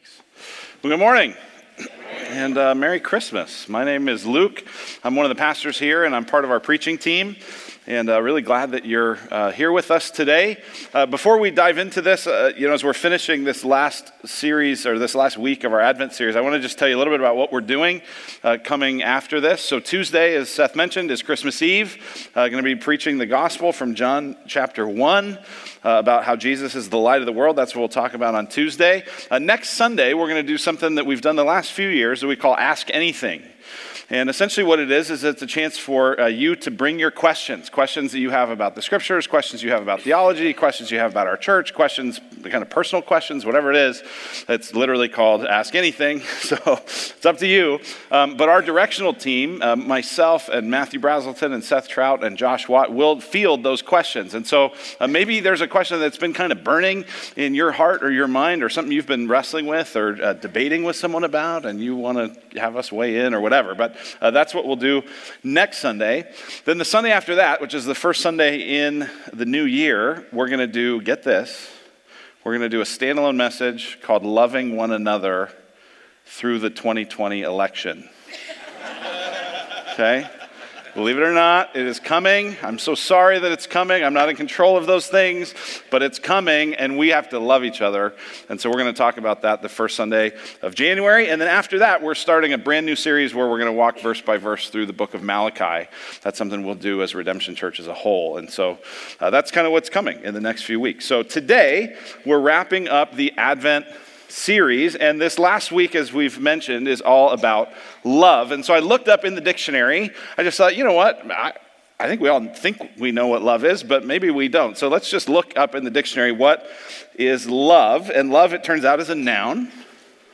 Thanks. Well, good morning. And uh, Merry Christmas. My name is Luke. I'm one of the pastors here, and I'm part of our preaching team and uh, really glad that you're uh, here with us today. Uh, before we dive into this, uh, you know, as we're finishing this last series or this last week of our Advent series, I want to just tell you a little bit about what we're doing uh, coming after this. So, Tuesday, as Seth mentioned, is Christmas Eve. Uh, going to be preaching the gospel from John chapter 1 about how Jesus is the light of the world. That's what we'll talk about on Tuesday. next Sunday, we're going to do something that we've done the last few years that we call Ask Anything. And essentially, what it is, is it's a chance for uh, you to bring your questions questions that you have about the scriptures, questions you have about theology, questions you have about our church, questions, the kind of personal questions, whatever it is. It's literally called Ask Anything. So it's up to you. Um, but our directional team, uh, myself and Matthew Brazelton and Seth Trout and Josh Watt, will field those questions. And so uh, maybe there's a question that's been kind of burning in your heart or your mind or something you've been wrestling with or uh, debating with someone about, and you want to have us weigh in or whatever. But uh, that's what we'll do next Sunday. Then the Sunday after that, which is the first Sunday in the new year, we're going to do, get this, we're going to do a standalone message called Loving One Another Through the 2020 Election. Okay? Believe it or not, it is coming. I'm so sorry that it's coming. I'm not in control of those things, but it's coming, and we have to love each other. And so we're going to talk about that the first Sunday of January. And then after that, we're starting a brand new series where we're going to walk verse by verse through the book of Malachi. That's something we'll do as Redemption Church as a whole. And so uh, that's kind of what's coming in the next few weeks. So today, we're wrapping up the Advent series. And this last week, as we've mentioned, is all about love. And so I looked up in the dictionary. I just thought, you know what? I, I think we all think we know what love is, but maybe we don't. So let's just look up in the dictionary what is love. And love, it turns out, is a noun.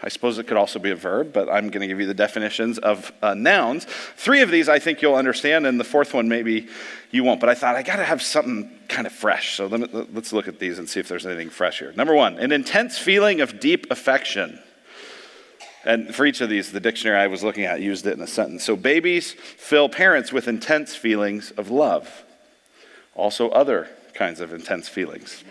I suppose it could also be a verb, but I'm going to give you the definitions of uh, nouns. Three of these I think you'll understand, and the fourth one maybe you won't. But I thought I got to have something kind of fresh. So let me, let's look at these and see if there's anything fresh here. Number one, an intense feeling of deep affection. And for each of these, the dictionary I was looking at used it in a sentence. So babies fill parents with intense feelings of love. Also, other kinds of intense feelings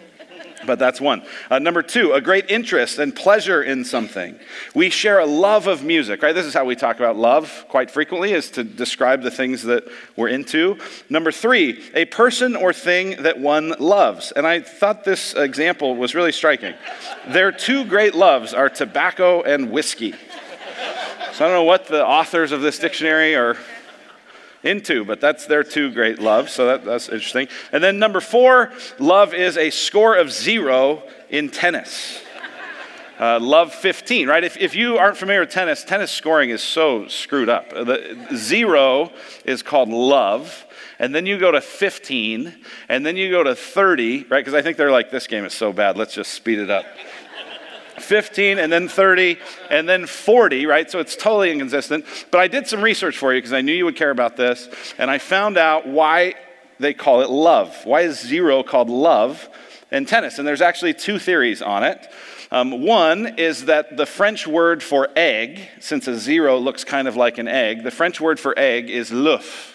but that's one. Uh, number two, a great interest and pleasure in something. We share a love of music, right? This is how we talk about love quite frequently, is to describe the things that we're into. Number three, a person or thing that one loves. And I thought this example was really striking. Their two great loves are tobacco and whiskey. So I don't know what the authors of this dictionary are into, but that's their two great loves, so that, that's interesting. And then number four, love is a score of zero in tennis. Uh, love 15, right? If, if you aren't familiar with tennis, tennis scoring is so screwed up. The zero is called love, and then you go to 15, and then you go to 30, right? Because I think they're like, this game is so bad, let's just speed it up. 15 and then 30 and then 40, right? So it's totally inconsistent. But I did some research for you because I knew you would care about this. And I found out why they call it love. Why is zero called love in tennis? And there's actually two theories on it. Um, one is that the French word for egg, since a zero looks kind of like an egg, the French word for egg is l'œuf.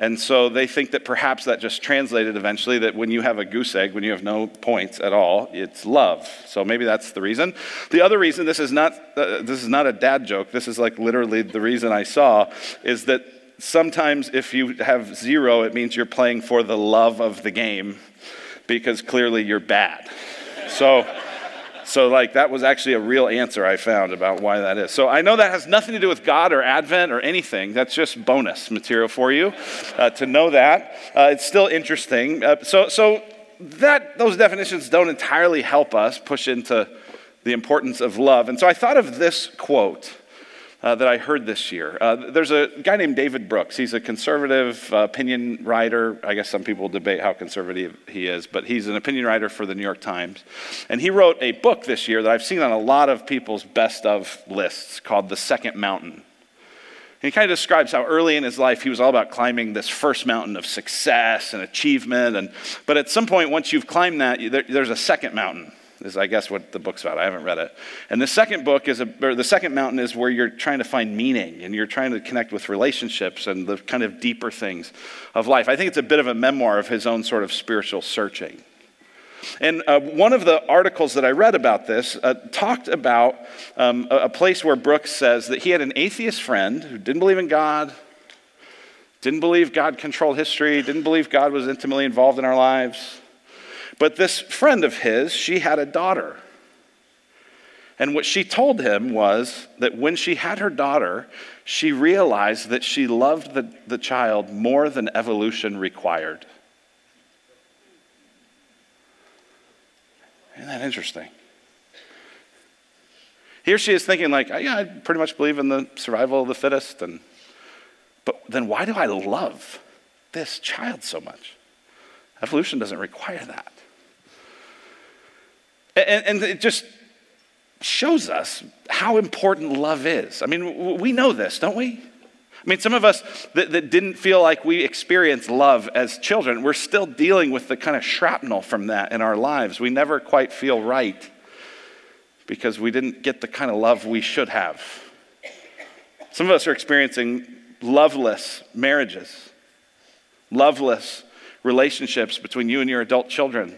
And so they think that perhaps that just translated eventually that when you have a goose egg, when you have no points at all, it's love. So maybe that's the reason. The other reason, this is not, uh, this is not a dad joke, this is like literally the reason I saw, is that sometimes if you have zero, it means you're playing for the love of the game because clearly you're bad. So. So, like, that was actually a real answer I found about why that is. So, I know that has nothing to do with God or Advent or anything. That's just bonus material for you uh, to know that. Uh, it's still interesting. Uh, so, so that those definitions don't entirely help us push into the importance of love. And so, I thought of this quote uh, that I heard this year. Uh, there's a guy named David Brooks. He's a conservative uh, opinion writer. I guess some people debate how conservative he is, but he's an opinion writer for the New York Times. And he wrote a book this year that I've seen on a lot of people's best of lists called The Second Mountain. And he kind of describes how early in his life he was all about climbing this first mountain of success and achievement. And, but at some point, once you've climbed that, there, there's a second mountain is I guess what the book's about. I haven't read it. And the second book is a, or the second mountain is where you're trying to find meaning and you're trying to connect with relationships and the kind of deeper things of life. I think it's a bit of a memoir of his own sort of spiritual searching. And uh, one of the articles that I read about this uh, talked about um, a, a place where Brooks says that he had an atheist friend who didn't believe in God, didn't believe God controlled history, didn't believe God was intimately involved in our lives. But this friend of his, she had a daughter. And what she told him was that when she had her daughter, she realized that she loved the, the child more than evolution required. Isn't that interesting? Here she is thinking, like, yeah, I pretty much believe in the survival of the fittest. And, but then why do I love this child so much? Evolution doesn't require that. And, and it just shows us how important love is. I mean, we know this, don't we? I mean, some of us that, that, didn't feel like we experienced love as children, we're still dealing with the kind of shrapnel from that in our lives. We never quite feel right because we didn't get the kind of love we should have. Some of us are experiencing loveless marriages, loveless relationships between you and your adult children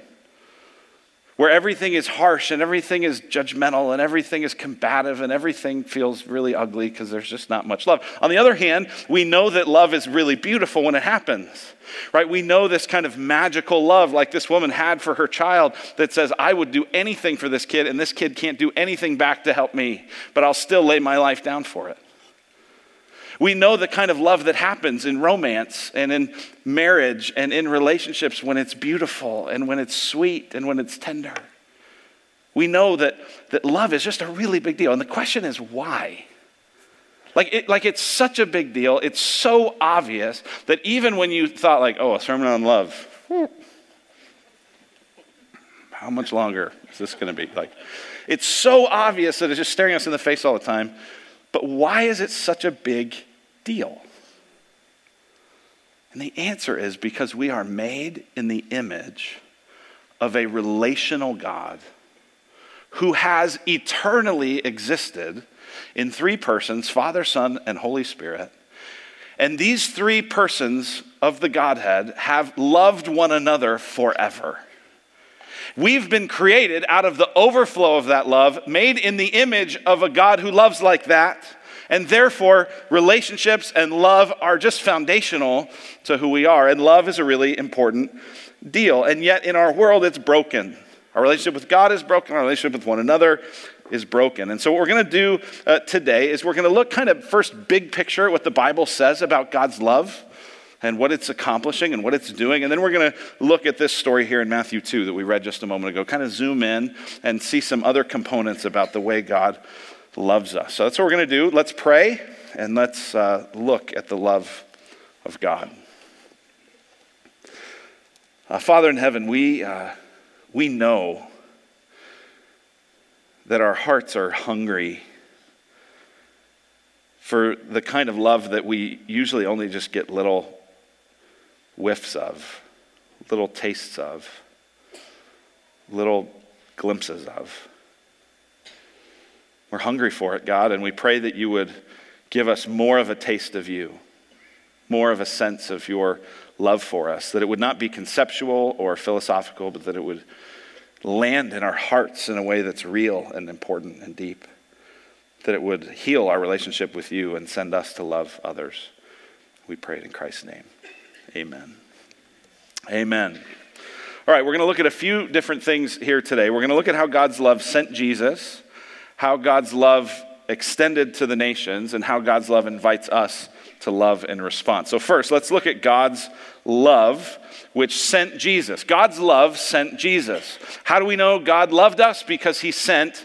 where everything is harsh and everything is judgmental and everything is combative and everything feels really ugly because there's just not much love. On the other hand, we know that love is really beautiful when it happens, right? We know this kind of magical love like this woman had for her child that says, I would do anything for this kid and this kid can't do anything back to help me, but I'll still lay my life down for it. We know the kind of love that happens in romance and in marriage and in relationships when it's beautiful and when it's sweet and when it's tender. We know that, that love is just a really big deal. And the question is why? Like, it, like it's such a big deal. It's so obvious that even when you thought, like, oh, a sermon on love, how much longer is this going to be? Like, it's so obvious that it's just staring us in the face all the time. But why is it such a big deal? And the answer is because we are made in the image of a relational God who has eternally existed in three persons Father, Son, and Holy Spirit. And these three persons of the Godhead have loved one another forever. We've been created out of the overflow of that love, made in the image of a God who loves like that and therefore, relationships and love are just foundational to who we are. And love is a really important deal. And yet, in our world, it's broken. Our relationship with God is broken, our relationship with one another is broken. And so, what we're going to do uh, today is we're going to look kind of first big picture at what the Bible says about God's love and what it's accomplishing and what it's doing. And then we're going to look at this story here in Matthew 2 that we read just a moment ago, kind of zoom in and see some other components about the way God loves us. So that's what we're going to do. Let's pray and let's uh, look at the love of God. Uh, Father in heaven, we, uh, we know that our hearts are hungry for the kind of love that we usually only just get little whiffs of, little tastes of, little glimpses of. We're hungry for it, God, and we pray that you would give us more of a taste of you, more of a sense of your love for us, that it would not be conceptual or philosophical, but that it would land in our hearts in a way that's real and important and deep, that it would heal our relationship with you and send us to love others. We pray it in Christ's name. Amen. Amen. All right, we're going to look at a few different things here today. We're going to look at how God's love sent Jesus how God's love extended to the nations and how God's love invites us to love in response. So, first, let's look at God's love, which sent Jesus. God's love sent Jesus. How do we know God loved us? Because he sent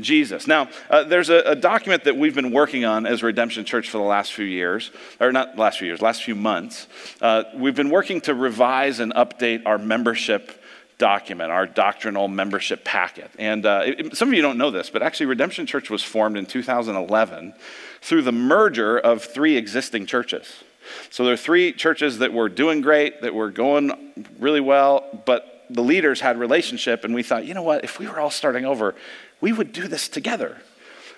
Jesus. Now, uh, there's a, a, document that we've been working on as Redemption Church for the last few years, or not last few years, last few months. Uh, we've been working to revise and update our membership document, our doctrinal membership packet. And uh, it, some of you don't know this, but actually, Redemption Church was formed in 2011 through the merger of three existing churches. So there are three churches that were doing great, that were going really well, but the leaders had relationship, and we thought, you know what, if we were all starting over, we would do this together.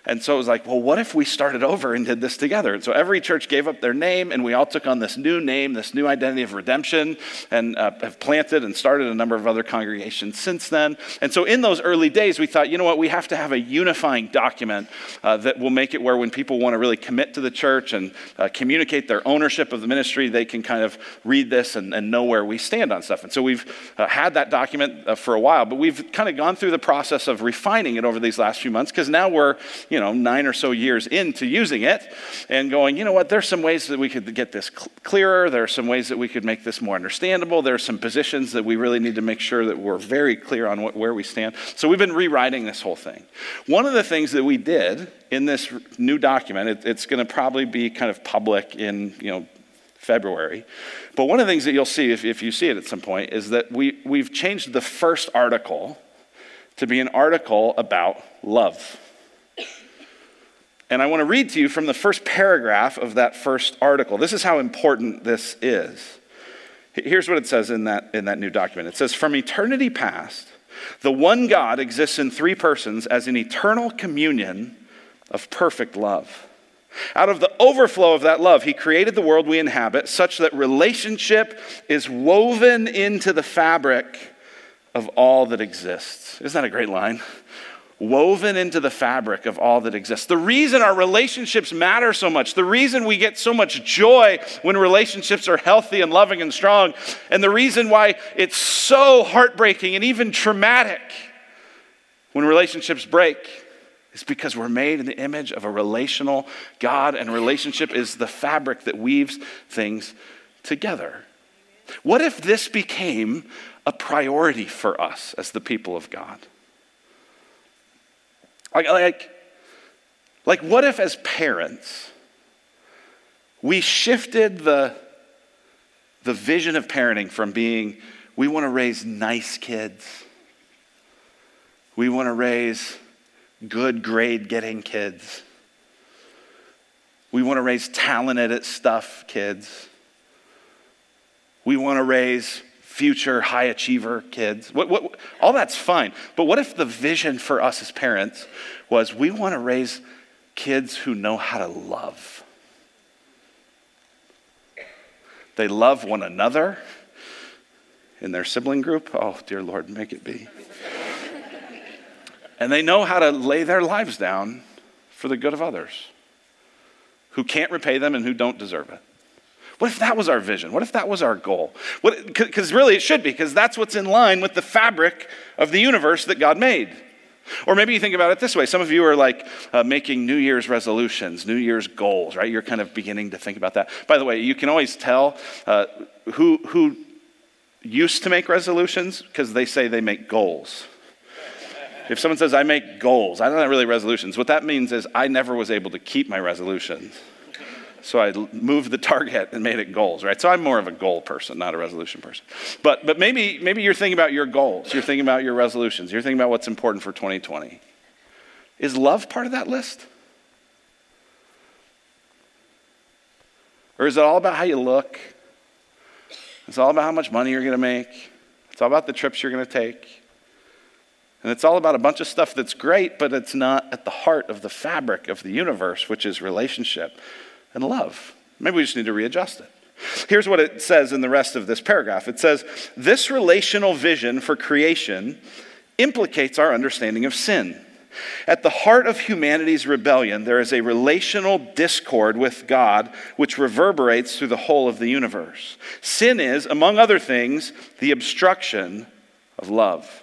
And so it was like, well, what if we started over and did this together? And so every church gave up their name, and we all took on this new name, this new identity of redemption, and uh, have planted and started a number of other congregations since then. And so in those early days, we thought, you know what, we have to have a unifying document uh, that will make it where when people want to really commit to the church and uh, communicate their ownership of the ministry, they can kind of read this and, and know where we stand on stuff. And so we've uh, had that document uh, for a while, but we've kind of gone through the process of refining it over these last few months because now we're, you you know, nine or so years into using it and going, you know what, there's some ways that we could get this cl- clearer. There are some ways that we could make this more understandable. There are some positions that we really need to make sure that we're very clear on what, where we stand. So we've been rewriting this whole thing. One of the things that we did in this new document, it, it's going to probably be kind of public in, you know, February. But one of the things that you'll see if, if you see it at some point is that we, we've changed the first article to be an article about love. And I want to read to you from the first paragraph of that first article. This is how important this is. Here's what it says in that, in that new document it says, From eternity past, the one God exists in three persons as an eternal communion of perfect love. Out of the overflow of that love, he created the world we inhabit such that relationship is woven into the fabric of all that exists. Isn't that a great line? Woven into the fabric of all that exists. The reason our relationships matter so much, the reason we get so much joy when relationships are healthy and loving and strong, and the reason why it's so heartbreaking and even traumatic when relationships break is because we're made in the image of a relational God, and relationship is the fabric that weaves things together. What if this became a priority for us as the people of God? Like, like, like what if, as parents, we shifted the, the vision of parenting from being, we want to raise nice kids, we want to raise good grade getting kids, we want to raise talented at stuff kids, we want to raise future high achiever kids. What, what, all that's fine. But what if the vision for us as parents was we want to raise kids who know how to love? They love one another in their sibling group. Oh, dear Lord, make it be. and they know how to lay their lives down for the good of others who can't repay them and who don't deserve it. What if that was our vision? What if that was our goal? Because really it should be, because that's what's in line with the fabric of the universe that God made. Or maybe you think about it this way. Some of you are like uh, making New Year's resolutions, New Year's goals, right? You're kind of beginning to think about that. By the way, you can always tell uh, who, who used to make resolutions because they say they make goals. If someone says, I make goals, I don't really resolutions. What that means is I never was able to keep my resolutions. So I moved the target and made it goals, right? So I'm more of a goal person, not a resolution person. But, but maybe, maybe you're thinking about your goals. You're thinking about your resolutions. You're thinking about what's important for 2020. Is love part of that list? Or is it all about how you look? It's all about how much money you're going to make. It's all about the trips you're going to take. And it's all about a bunch of stuff that's great, but it's not at the heart of the fabric of the universe, which is relationship and love. Maybe we just need to readjust it. Here's what it says in the rest of this paragraph it says, This relational vision for creation implicates our understanding of sin. At the heart of humanity's rebellion, there is a relational discord with God which reverberates through the whole of the universe. Sin is, among other things, the obstruction of love.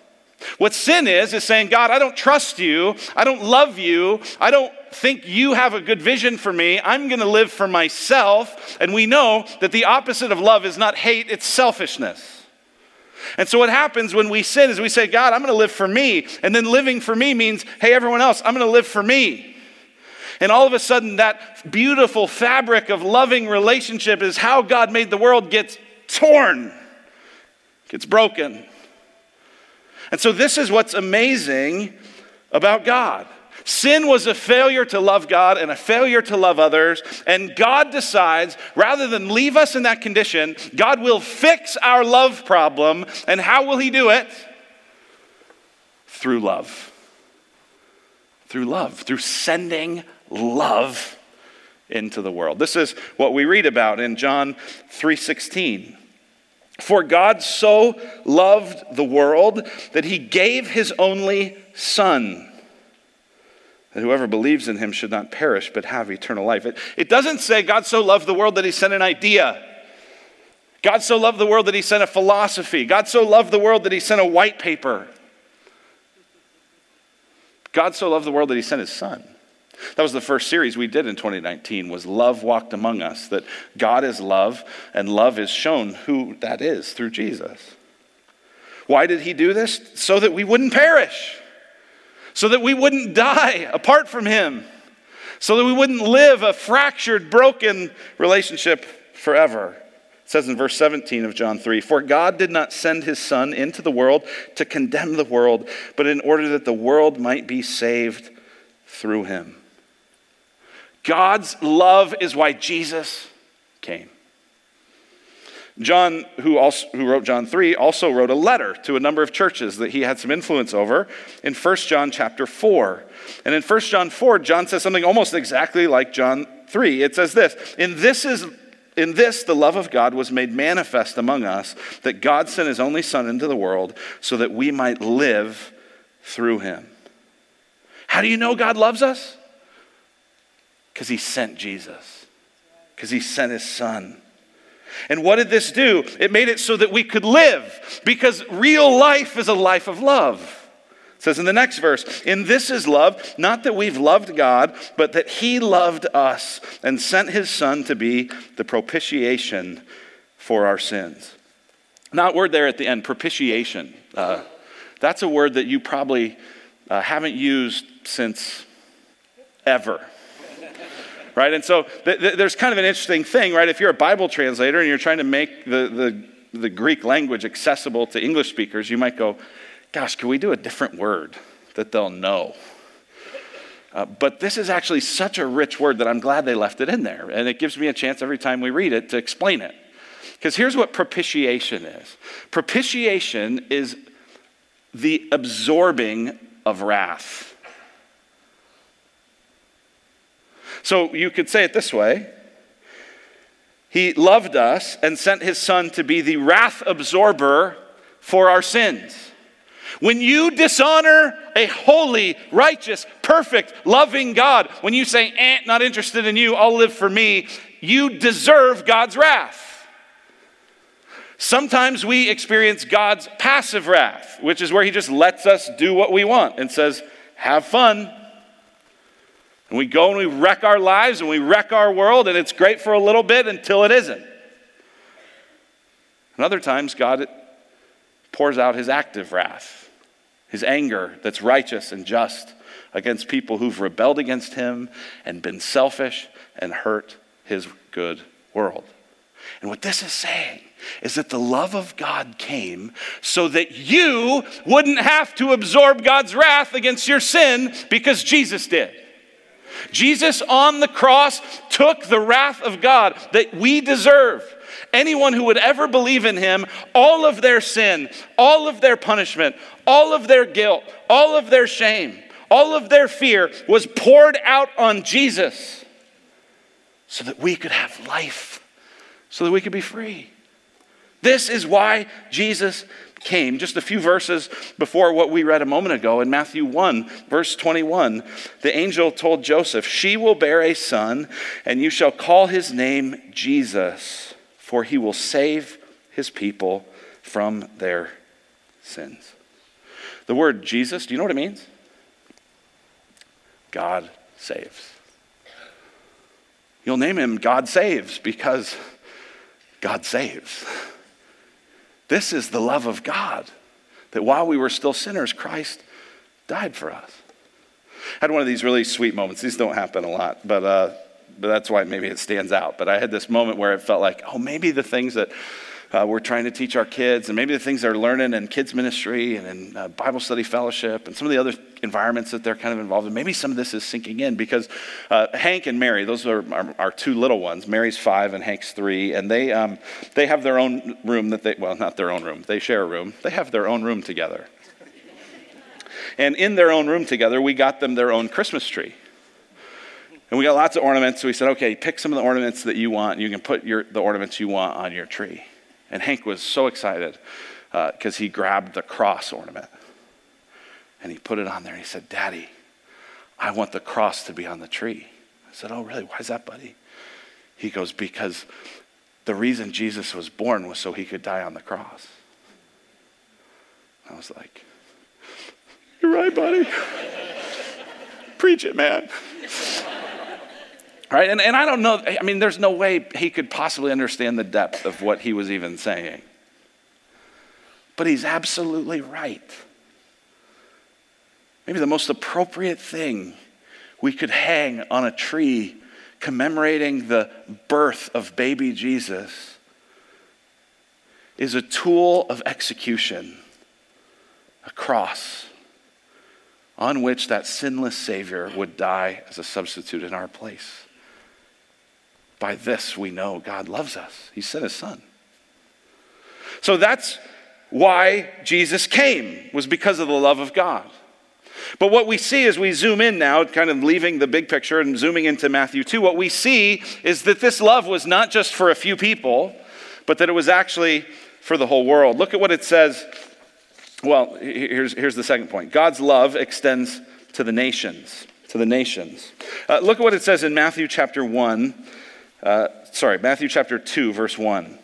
What sin is, is saying, God, I don't trust you. I don't love you. I don't think you have a good vision for me. I'm going to live for myself. And we know that the opposite of love is not hate, it's selfishness. And so, what happens when we sin is we say, God, I'm going to live for me. And then living for me means, hey, everyone else, I'm going to live for me. And all of a sudden, that beautiful fabric of loving relationship is how God made the world gets torn, gets broken. And so, this is what's amazing about God. Sin was a failure to love God and a failure to love others. And God decides, rather than leave us in that condition, God will fix our love problem. And how will He do it? Through love through love, through sending love into the world. This is what we read about in John 3:16. For God so loved the world that he gave his only son that whoever believes in him should not perish but have eternal life. It, it doesn't say God so loved the world that he sent an idea. God so loved the world that he sent a philosophy. God so loved the world that he sent a white paper. God so loved the world that he sent his son. That was the first series we did in 2019 was love walked among us that God is love and love is shown who that is through Jesus. Why did he do this? So that we wouldn't perish. So that we wouldn't die apart from him. So that we wouldn't live a fractured, broken relationship forever. It says in verse 17 of John 3 For God did not send his Son into the world to condemn the world, but in order that the world might be saved through him. God's love is why Jesus came. John, who, also, who wrote John 3, also wrote a letter to a number of churches that he had some influence over in 1 John chapter 4. And in 1 John 4, John says something almost exactly like John 3. It says this In this is in this, the love of God was made manifest among us, that God sent his only Son into the world so that we might live through him. How do you know God loves us? Because he sent Jesus, because he sent his son. And what did this do? It made it so that we could live, because real life is a life of love. It says in the next verse, In this is love, not that we've loved God, but that He loved us and sent His Son to be the propitiation for our sins. Not word there at the end, propitiation. Uh, that's a word that you probably uh, haven't used since ever right? And so th- th- there's kind of an interesting thing, right? If you're a Bible translator and you're trying to make the, the, the Greek language accessible to English speakers, you might go, gosh, can we do a different word that they'll know? Uh, but this is actually such a rich word that I'm glad they left it in there. And it gives me a chance every time we read it to explain it. Because here's what propitiation is propitiation is the absorbing of wrath. So you could say it this way He loved us and sent his son to be the wrath absorber for our sins. When you dishonor a holy, righteous, perfect, loving God, when you say, eh, not interested in you, I'll live for me, you deserve God's wrath. Sometimes we experience God's passive wrath, which is where He just lets us do what we want and says, have fun. And we go and we wreck our lives and we wreck our world, and it's great for a little bit until it isn't. And other times, God pours out his active wrath, his anger that's righteous and just against people who've rebelled against him and been selfish and hurt his good world. And what this is saying is that the love of God came so that you wouldn't have to absorb God's wrath against your sin because Jesus did. Jesus on the cross took the wrath of God that we deserve. Anyone who would ever believe in him, all of their sin, all of their punishment, all of their guilt, all of their shame, all of their fear was poured out on Jesus so that we could have life, so that we could be free. This is why Jesus came. Just a few verses before what we read a moment ago in Matthew 1, verse 21, the angel told Joseph, She will bear a son, and you shall call his name Jesus, for he will save his people from their sins. The word Jesus, do you know what it means? God saves. You'll name him God Saves because God saves. This is the love of God, that while we were still sinners, Christ died for us. I had one of these really sweet moments. These don't happen a lot, but, uh, but that's why maybe it stands out. But I had this moment where it felt like, oh, maybe the things that uh, we're trying to teach our kids, and maybe the things they're learning in kids' ministry and in uh, Bible study fellowship and some of the other environments that they're kind of involved in, maybe some of this is sinking in because uh, Hank and Mary, those are our, our, two little ones. Mary's five and Hank's three, and they, um, they have their own room that they, well, not their own room, they share a room. They have their own room together. And in their own room together, we got them their own Christmas tree. And we got lots of ornaments, so we said, okay, pick some of the ornaments that you want, you can put your, the ornaments you want on your tree. And Hank was so excited because uh, he grabbed the cross ornament and he put it on there. And he said, Daddy, I want the cross to be on the tree. I said, Oh, really? Why is that, buddy? He goes, Because the reason Jesus was born was so he could die on the cross. I was like, You're right, buddy. Preach it, man. Right? And, and I don't know, I mean, there's no way he could possibly understand the depth of what he was even saying. But he's absolutely right. Maybe the most appropriate thing we could hang on a tree commemorating the birth of baby Jesus is a tool of execution, a cross on which that sinless Savior would die as a substitute in our place. By this we know God loves us. He sent his son. So that's why Jesus came, was because of the love of God. But what we see as we zoom in now, kind of leaving the big picture and zooming into Matthew 2, what we see is that this love was not just for a few people, but that it was actually for the whole world. Look at what it says. Well, here's, here's the second point God's love extends to the nations. To the nations. Uh, look at what it says in Matthew chapter 1, uh, sorry, Matthew chapter 2, verse 1.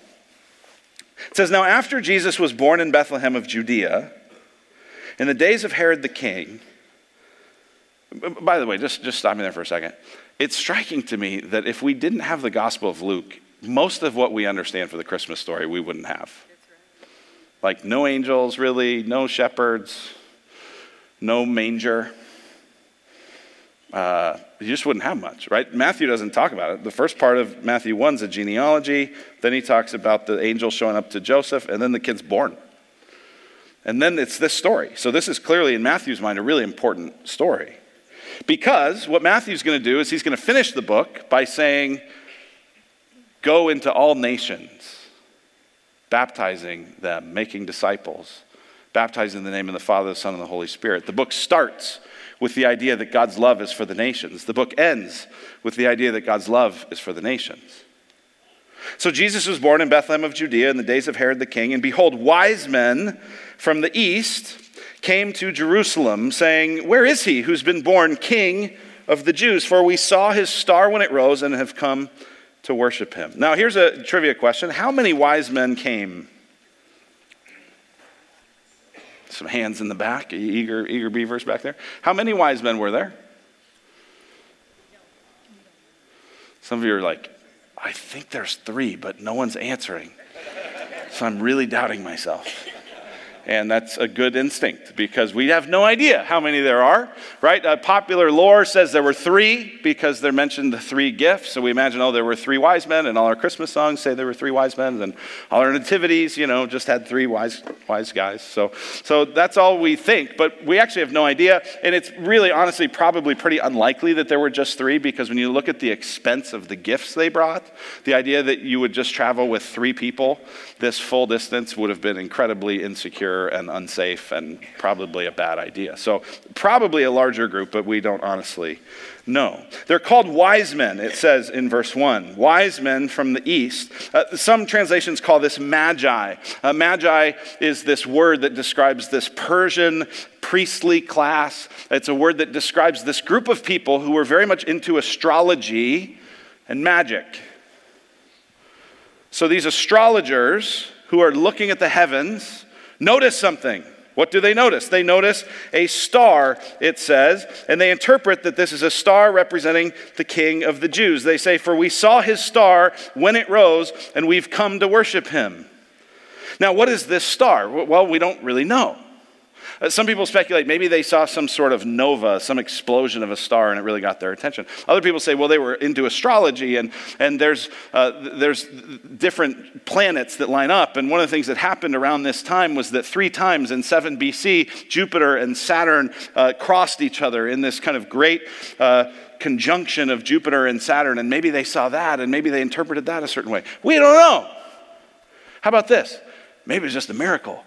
It says, Now after Jesus was born in Bethlehem of Judea, in the days of Herod the king, by the way, just, just stop me there for a second. It's striking to me that if we didn't have the Gospel of Luke, most of what we understand for the Christmas story we wouldn't have. Like no angels, really, no shepherds, no manger uh, you just wouldn't have much, right? Matthew doesn't talk about it. The first part of Matthew 1 is a genealogy. Then he talks about the angel showing up to Joseph, and then the kid's born. And then it's this story. So this is clearly, in Matthew's mind, a really important story. Because what Matthew's going to do is he's going to finish the book by saying, Go into all nations, baptizing them, making disciples, baptizing in the name of the Father, the Son, and the Holy Spirit. The book starts with the idea that God's love is for the nations. The book ends with the idea that God's love is for the nations. So Jesus was born in Bethlehem of Judea in the days of Herod the king, and behold, wise men from the east came to Jerusalem, saying, Where is he who's been born king of the Jews? For we saw his star when it rose and have come to worship him. Now, here's a trivia question How many wise men came some hands in the back, eager, eager beavers back there. How many wise men were there? Some of you are like, I think there's three, but no one's answering. So I'm really doubting myself. And that's a good instinct because we have no idea how many there are, right? Popular lore says there were three because they're mentioned the three gifts. So we imagine, oh, there were three wise men, and all our Christmas songs say there were three wise men, and all our nativities, you know, just had three wise, wise guys. So, so that's all we think, but we actually have no idea. And it's really, honestly, probably pretty unlikely that there were just three because when you look at the expense of the gifts they brought, the idea that you would just travel with three people this full distance would have been incredibly insecure and unsafe and probably a bad idea. So, probably a larger group, but we don't honestly know. They're called wise men, it says in verse 1. Wise men from the east. Uh, some translations call this magi. Uh, magi is this word that describes this Persian priestly class. It's a word that describes this group of people who were very much into astrology and magic. So these astrologers who are looking at the heavens notice something. What do they notice? They notice a star, it says, and they interpret that this is a star representing the king of the Jews. They say, For we saw his star when it rose, and we've come to worship him. Now, what is this star? Well, we don't really know. Uh, some people speculate maybe they saw some sort of nova, some explosion of a star, and it really got their attention. Other people say, well, they were into astrology, and, and there's, uh, there's different planets that line up. And one of the things that happened around this time was that three times in 7 BC, Jupiter and Saturn uh, crossed each other in this kind of great uh, conjunction of Jupiter and Saturn. And maybe they saw that, and maybe they interpreted that a certain way. We don't know. How about this? Maybe it's just a miracle.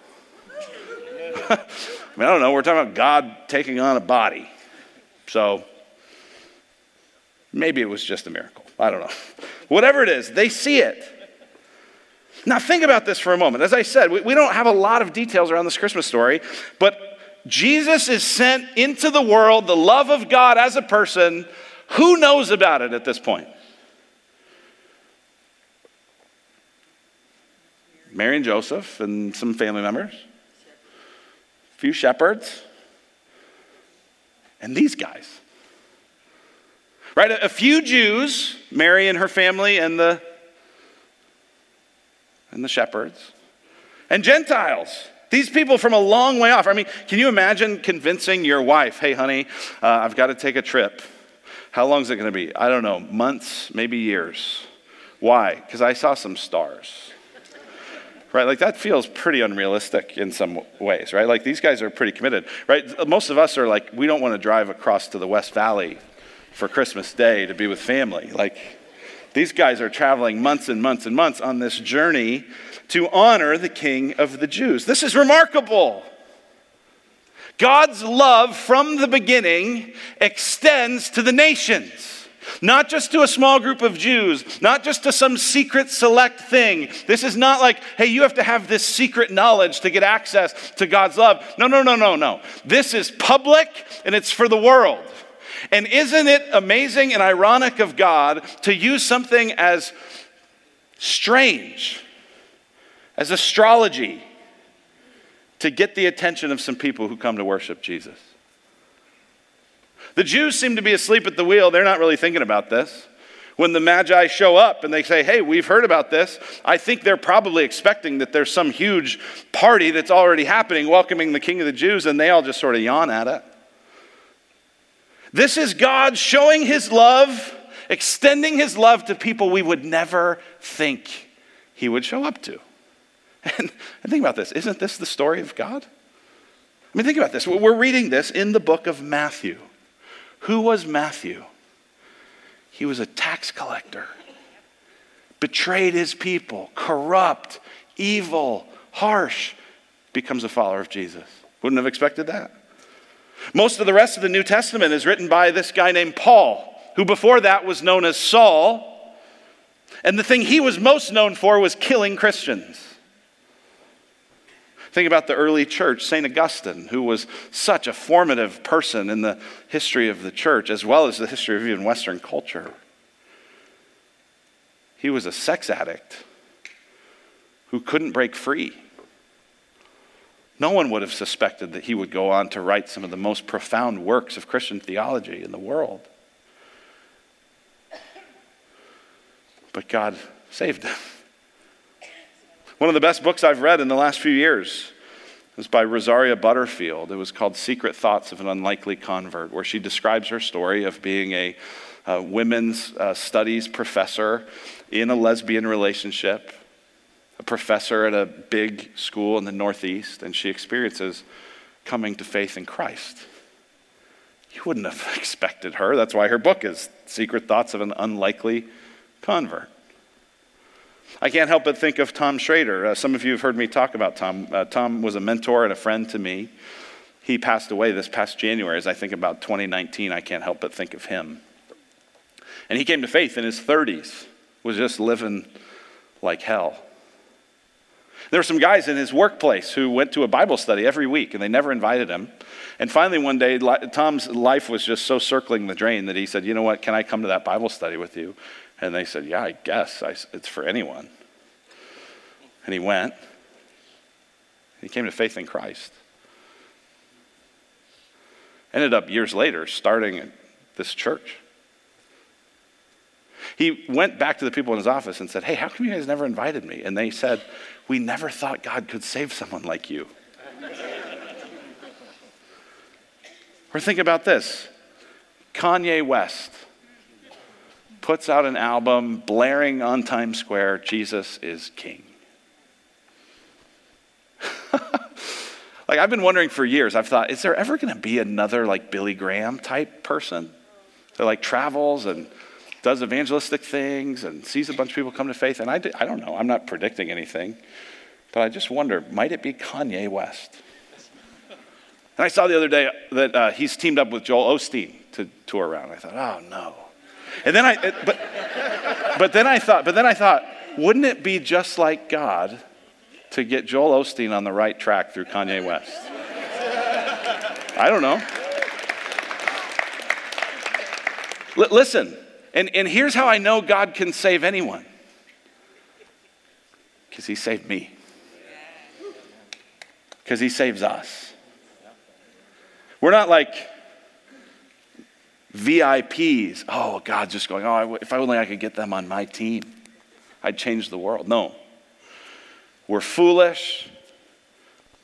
I mean, I don't know. We're talking about God taking on a body. So maybe it was just a miracle. I don't know. Whatever it is, they see it. Now, think about this for a moment. As I said, we, we don't have a lot of details around this Christmas story, but Jesus is sent into the world, the love of God as a person. Who knows about it at this point? Mary and Joseph and some family members, few shepherds, and these guys. Right? A few Jews, Mary and her family and the and the shepherds, and Gentiles. These people from a long way off. I mean, can you imagine convincing your wife, hey, honey, uh, I've got to take a trip. How long is it going to be? I don't know, months, maybe years. Why? Because I saw some stars right? Like that feels pretty unrealistic in some ways, right? Like these guys are pretty committed, right? Most of us are like, we don't want to drive across to the West Valley for Christmas Day to be with family. Like these guys are traveling months and months and months on this journey to honor the King of the Jews. This is remarkable. God's love from the beginning extends to the nations. Not just to a small group of Jews, not just to some secret select thing. This is not like, hey, you have to have this secret knowledge to get access to God's love. No, no, no, no, no. This is public and it's for the world. And isn't it amazing and ironic of God to use something as strange as astrology to get the attention of some people who come to worship Jesus? The Jews seem to be asleep at the wheel. They're not really thinking about this. When the Magi show up and they say, Hey, we've heard about this, I think they're probably expecting that there's some huge party that's already happening welcoming the King of the Jews, and they all just sort of yawn at it. This is God showing his love, extending his love to people we would never think he would show up to. And, think about this isn't this the story of God? I mean, think about this. We're reading this in the book of Matthew. Who was Matthew? He was a tax collector, betrayed his people, corrupt, evil, harsh, becomes a follower of Jesus. Wouldn't have expected that. Most of the rest of the New Testament is written by this guy named Paul, who before that was known as Saul. And the thing he was most known for was killing Christians. Think about the early church, St. Augustine, who was such a formative person in the history of the church, as well as the history of even Western culture. He was a sex addict who couldn't break free. No one would have suspected that he would go on to write some of the most profound works of Christian theology in the world. But God saved him. One of the best books I've read in the last few years was by Rosaria Butterfield. It was called Secret Thoughts of an Unlikely Convert, where she describes her story of being a, a women's uh, studies professor in a lesbian relationship, a professor at a big school in the Northeast, and she experiences coming to faith in Christ. You wouldn't have expected her. That's why her book is Secret Thoughts of an Unlikely Convert. I can't help but think of Tom Schrader. Uh, some of you have heard me talk about Tom. Uh, Tom was a mentor and a friend to me. He passed away this past January. As I think about 2019, I can't help but think of him. And he came to faith in his 30s, was just living like hell. There were some guys in his workplace who went to a Bible study every week and they never invited him. And finally, one day, Tom's life was just so circling the drain that he said, You know what? Can I come to that Bible study with you? And they said, Yeah, I guess. I, it's for anyone. And he went. He came to faith in Christ. Ended up years later starting this church. He went back to the people in his office and said, Hey, how come you guys never invited me? And they said, We never thought God could save someone like you. or think about this Kanye West puts out an album blaring on Times Square Jesus is King. like, I've been wondering for years, I've thought, is there ever going to be another like Billy Graham type person that like travels and does evangelistic things and sees a bunch of people come to faith? And I, I don't know, I'm not predicting anything, but I just wonder, might it be Kanye West? And I saw the other day that uh, he's teamed up with Joel Osteen to tour around. I thought, oh no. And then I, but, but then I thought, but then I thought, wouldn't it be just like God to get Joel Osteen on the right track through Kanye West? I don't know. L- listen, and, and here's how I know God can save anyone because he saved me, because he saves us. We're not like VIPs. Oh, God's just going, oh, if only I could get them on my team, I'd change the world. No. We're foolish.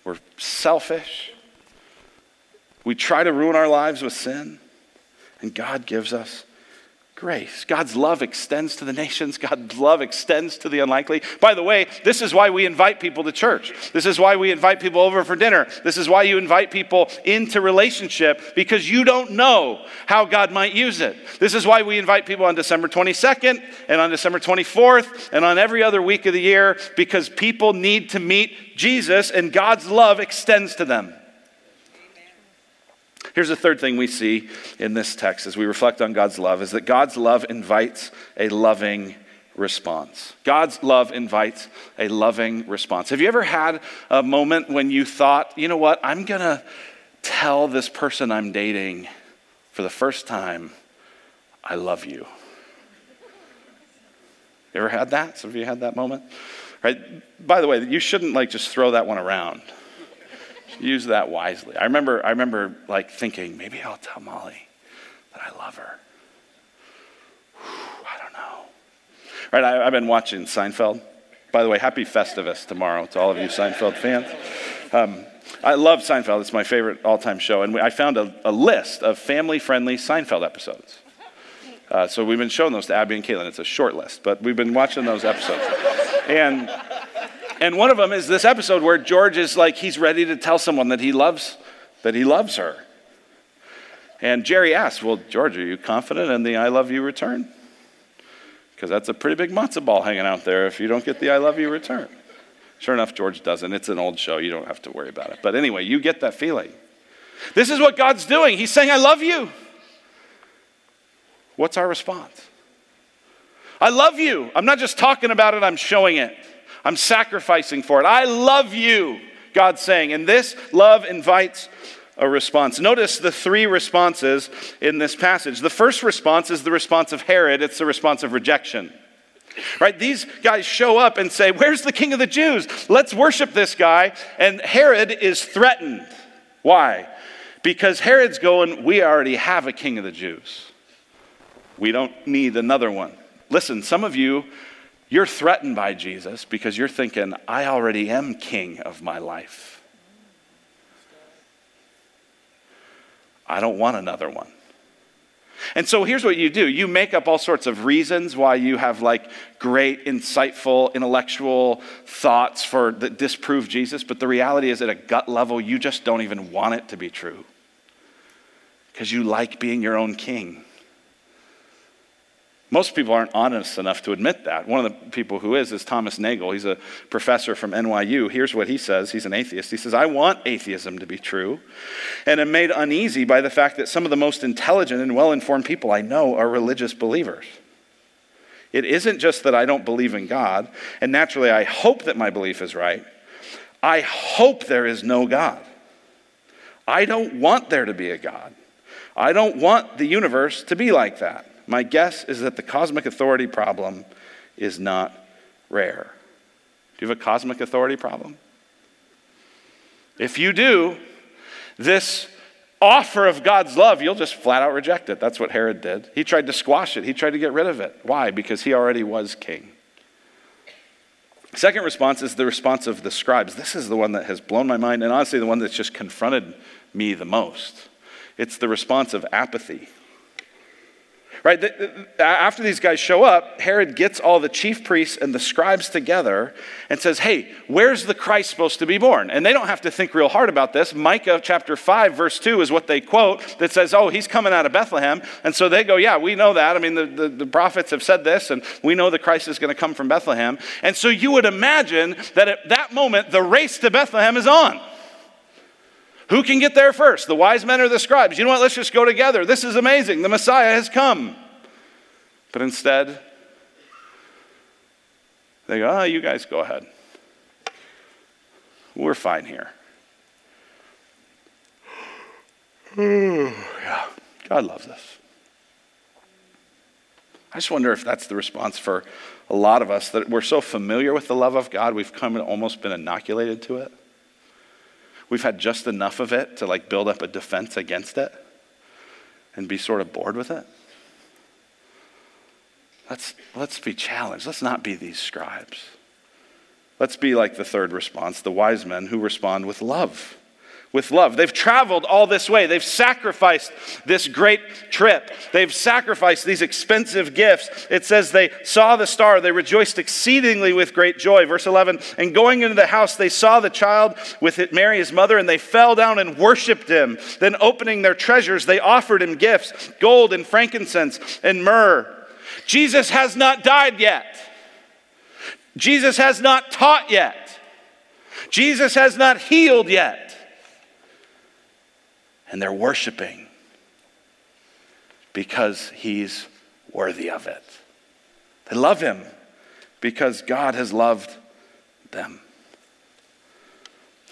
We're selfish. We try to ruin our lives with sin, and God gives us grace. God's love extends to the nations. God's love extends to the unlikely. By the way, this is why we invite people to church. This is why we invite people over for dinner. This is why you invite people into relationship because you don't know how God might use it. This is why we invite people on December 22nd and on December 24th and on every other week of the year because people need to meet Jesus and God's love extends to them. Here's the third thing we see in this text as we reflect on God's love is that God's love invites a loving response. God's love invites a loving response. Have you ever had a moment when you thought, you know what, I'm going to tell this person I'm dating for the first time, I love you? You ever had that? Some of you had that moment? Right? By the way, you shouldn't like just throw that one around use that wisely. I remember, I remember like thinking, maybe I'll tell Molly that I love her. Whew, I don't know. Right, I, have been watching Seinfeld. By the way, happy Festivus tomorrow to all of you Seinfeld fans. Um, I love Seinfeld. It's my favorite all-time show. And I found a, a list of family-friendly Seinfeld episodes. Uh, so we've been showing those to Abby and Caitlin. It's a short list, but we've been watching those episodes. And and one of them is this episode where George is like, he's ready to tell someone that he loves, that he loves her. And Jerry asks, Well, George, are you confident in the I love you return? Because that's a pretty big matzo ball hanging out there if you don't get the I love you return. Sure enough, George doesn't. It's an old show. You don't have to worry about it. But anyway, you get that feeling. This is what God's doing. He's saying, I love you. What's our response? I love you. I'm not just talking about it, I'm showing it. I'm sacrificing for it. I love you, God's saying. And this love invites a response. Notice the three responses in this passage. The first response is the response of Herod, it's the response of rejection. Right? These guys show up and say, Where's the king of the Jews? Let's worship this guy. And Herod is threatened. Why? Because Herod's going, We already have a king of the Jews. We don't need another one. Listen, some of you you're threatened by Jesus because you're thinking, I already am king of my life. I don't want another one. And so here's what you do you make up all sorts of reasons why you have like great, insightful, intellectual thoughts for that disprove Jesus, but the reality is at a gut level, you just don't even want it to be true because you like being your own king. Most people aren't honest enough to admit that. One of the people who is is Thomas Nagel. He's a professor from NYU. Here's what he says He's an atheist. He says, I want atheism to be true, and am made uneasy by the fact that some of the most intelligent and well informed people I know are religious believers. It isn't just that I don't believe in God, and naturally I hope that my belief is right. I hope there is no God. I don't want there to be a God. I don't want the universe to be like that. My guess is that the cosmic authority problem is not rare. Do you have a cosmic authority problem? If you do, this offer of God's love, you'll just flat out reject it. That's what Herod did. He tried to squash it, he tried to get rid of it. Why? Because he already was king. Second response is the response of the scribes. This is the one that has blown my mind, and honestly, the one that's just confronted me the most. It's the response of apathy. Right? After these guys show up, Herod gets all the chief priests and the scribes together and says, Hey, where's the Christ supposed to be born? And they don't have to think real hard about this. Micah chapter 5, verse 2 is what they quote that says, Oh, he's coming out of Bethlehem. And so they go, Yeah, we know that. I mean, the, the, the prophets have said this, and we know the Christ is going to come from Bethlehem. And so you would imagine that at that moment, the race to Bethlehem is on. Who can get there first, the wise men or the scribes? You know what? Let's just go together. This is amazing. The Messiah has come. But instead, they go, oh, you guys go ahead. We're fine here. yeah, God loves us. I just wonder if that's the response for a lot of us that we're so familiar with the love of God, we've come and almost been inoculated to it. We've had just enough of it to like build up a defense against it and be sort of bored with it. Let's, let's be challenged. Let's not be these scribes. Let's be like the third response, the wise men who respond with love. With love. They've traveled all this way. They've sacrificed this great trip. They've sacrificed these expensive gifts. It says they saw the star. They rejoiced exceedingly with great joy. Verse 11, and going into the house, they saw the child with it, Mary, his mother, and they fell down and worshiped him. Then, opening their treasures, they offered him gifts gold and frankincense and myrrh. Jesus has not died yet. Jesus has not taught yet. Jesus has not healed yet. And they're worshiping because he's worthy of it. They love him because God has loved them.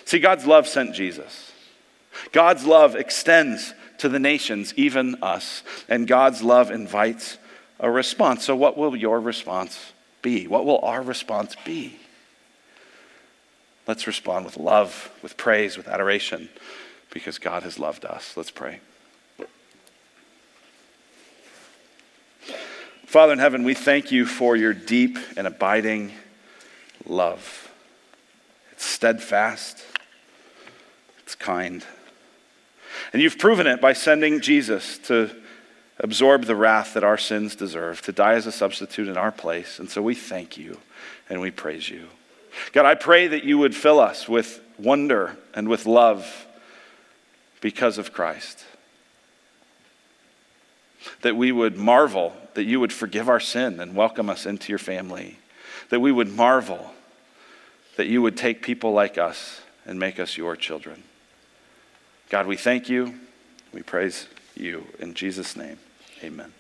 See, God's love sent Jesus. God's love extends to the nations, even us. And God's love invites a response. So, what will your response be? What will our response be? Let's respond with love, with praise, with adoration, because God has loved us. Let's pray. Father in heaven, we thank you for your deep and abiding love. It's steadfast, it's kind. And you've proven it by sending Jesus to absorb the wrath that our sins deserve, to die as a substitute in our place. And so we thank you and we praise you. God, I pray that you would fill us with wonder and with love because of Christ. That we would marvel that you would forgive our sin and welcome us into your family. That we would marvel that you would take people like us and make us your children. God, we thank you. We praise you in Jesus' name. Amen.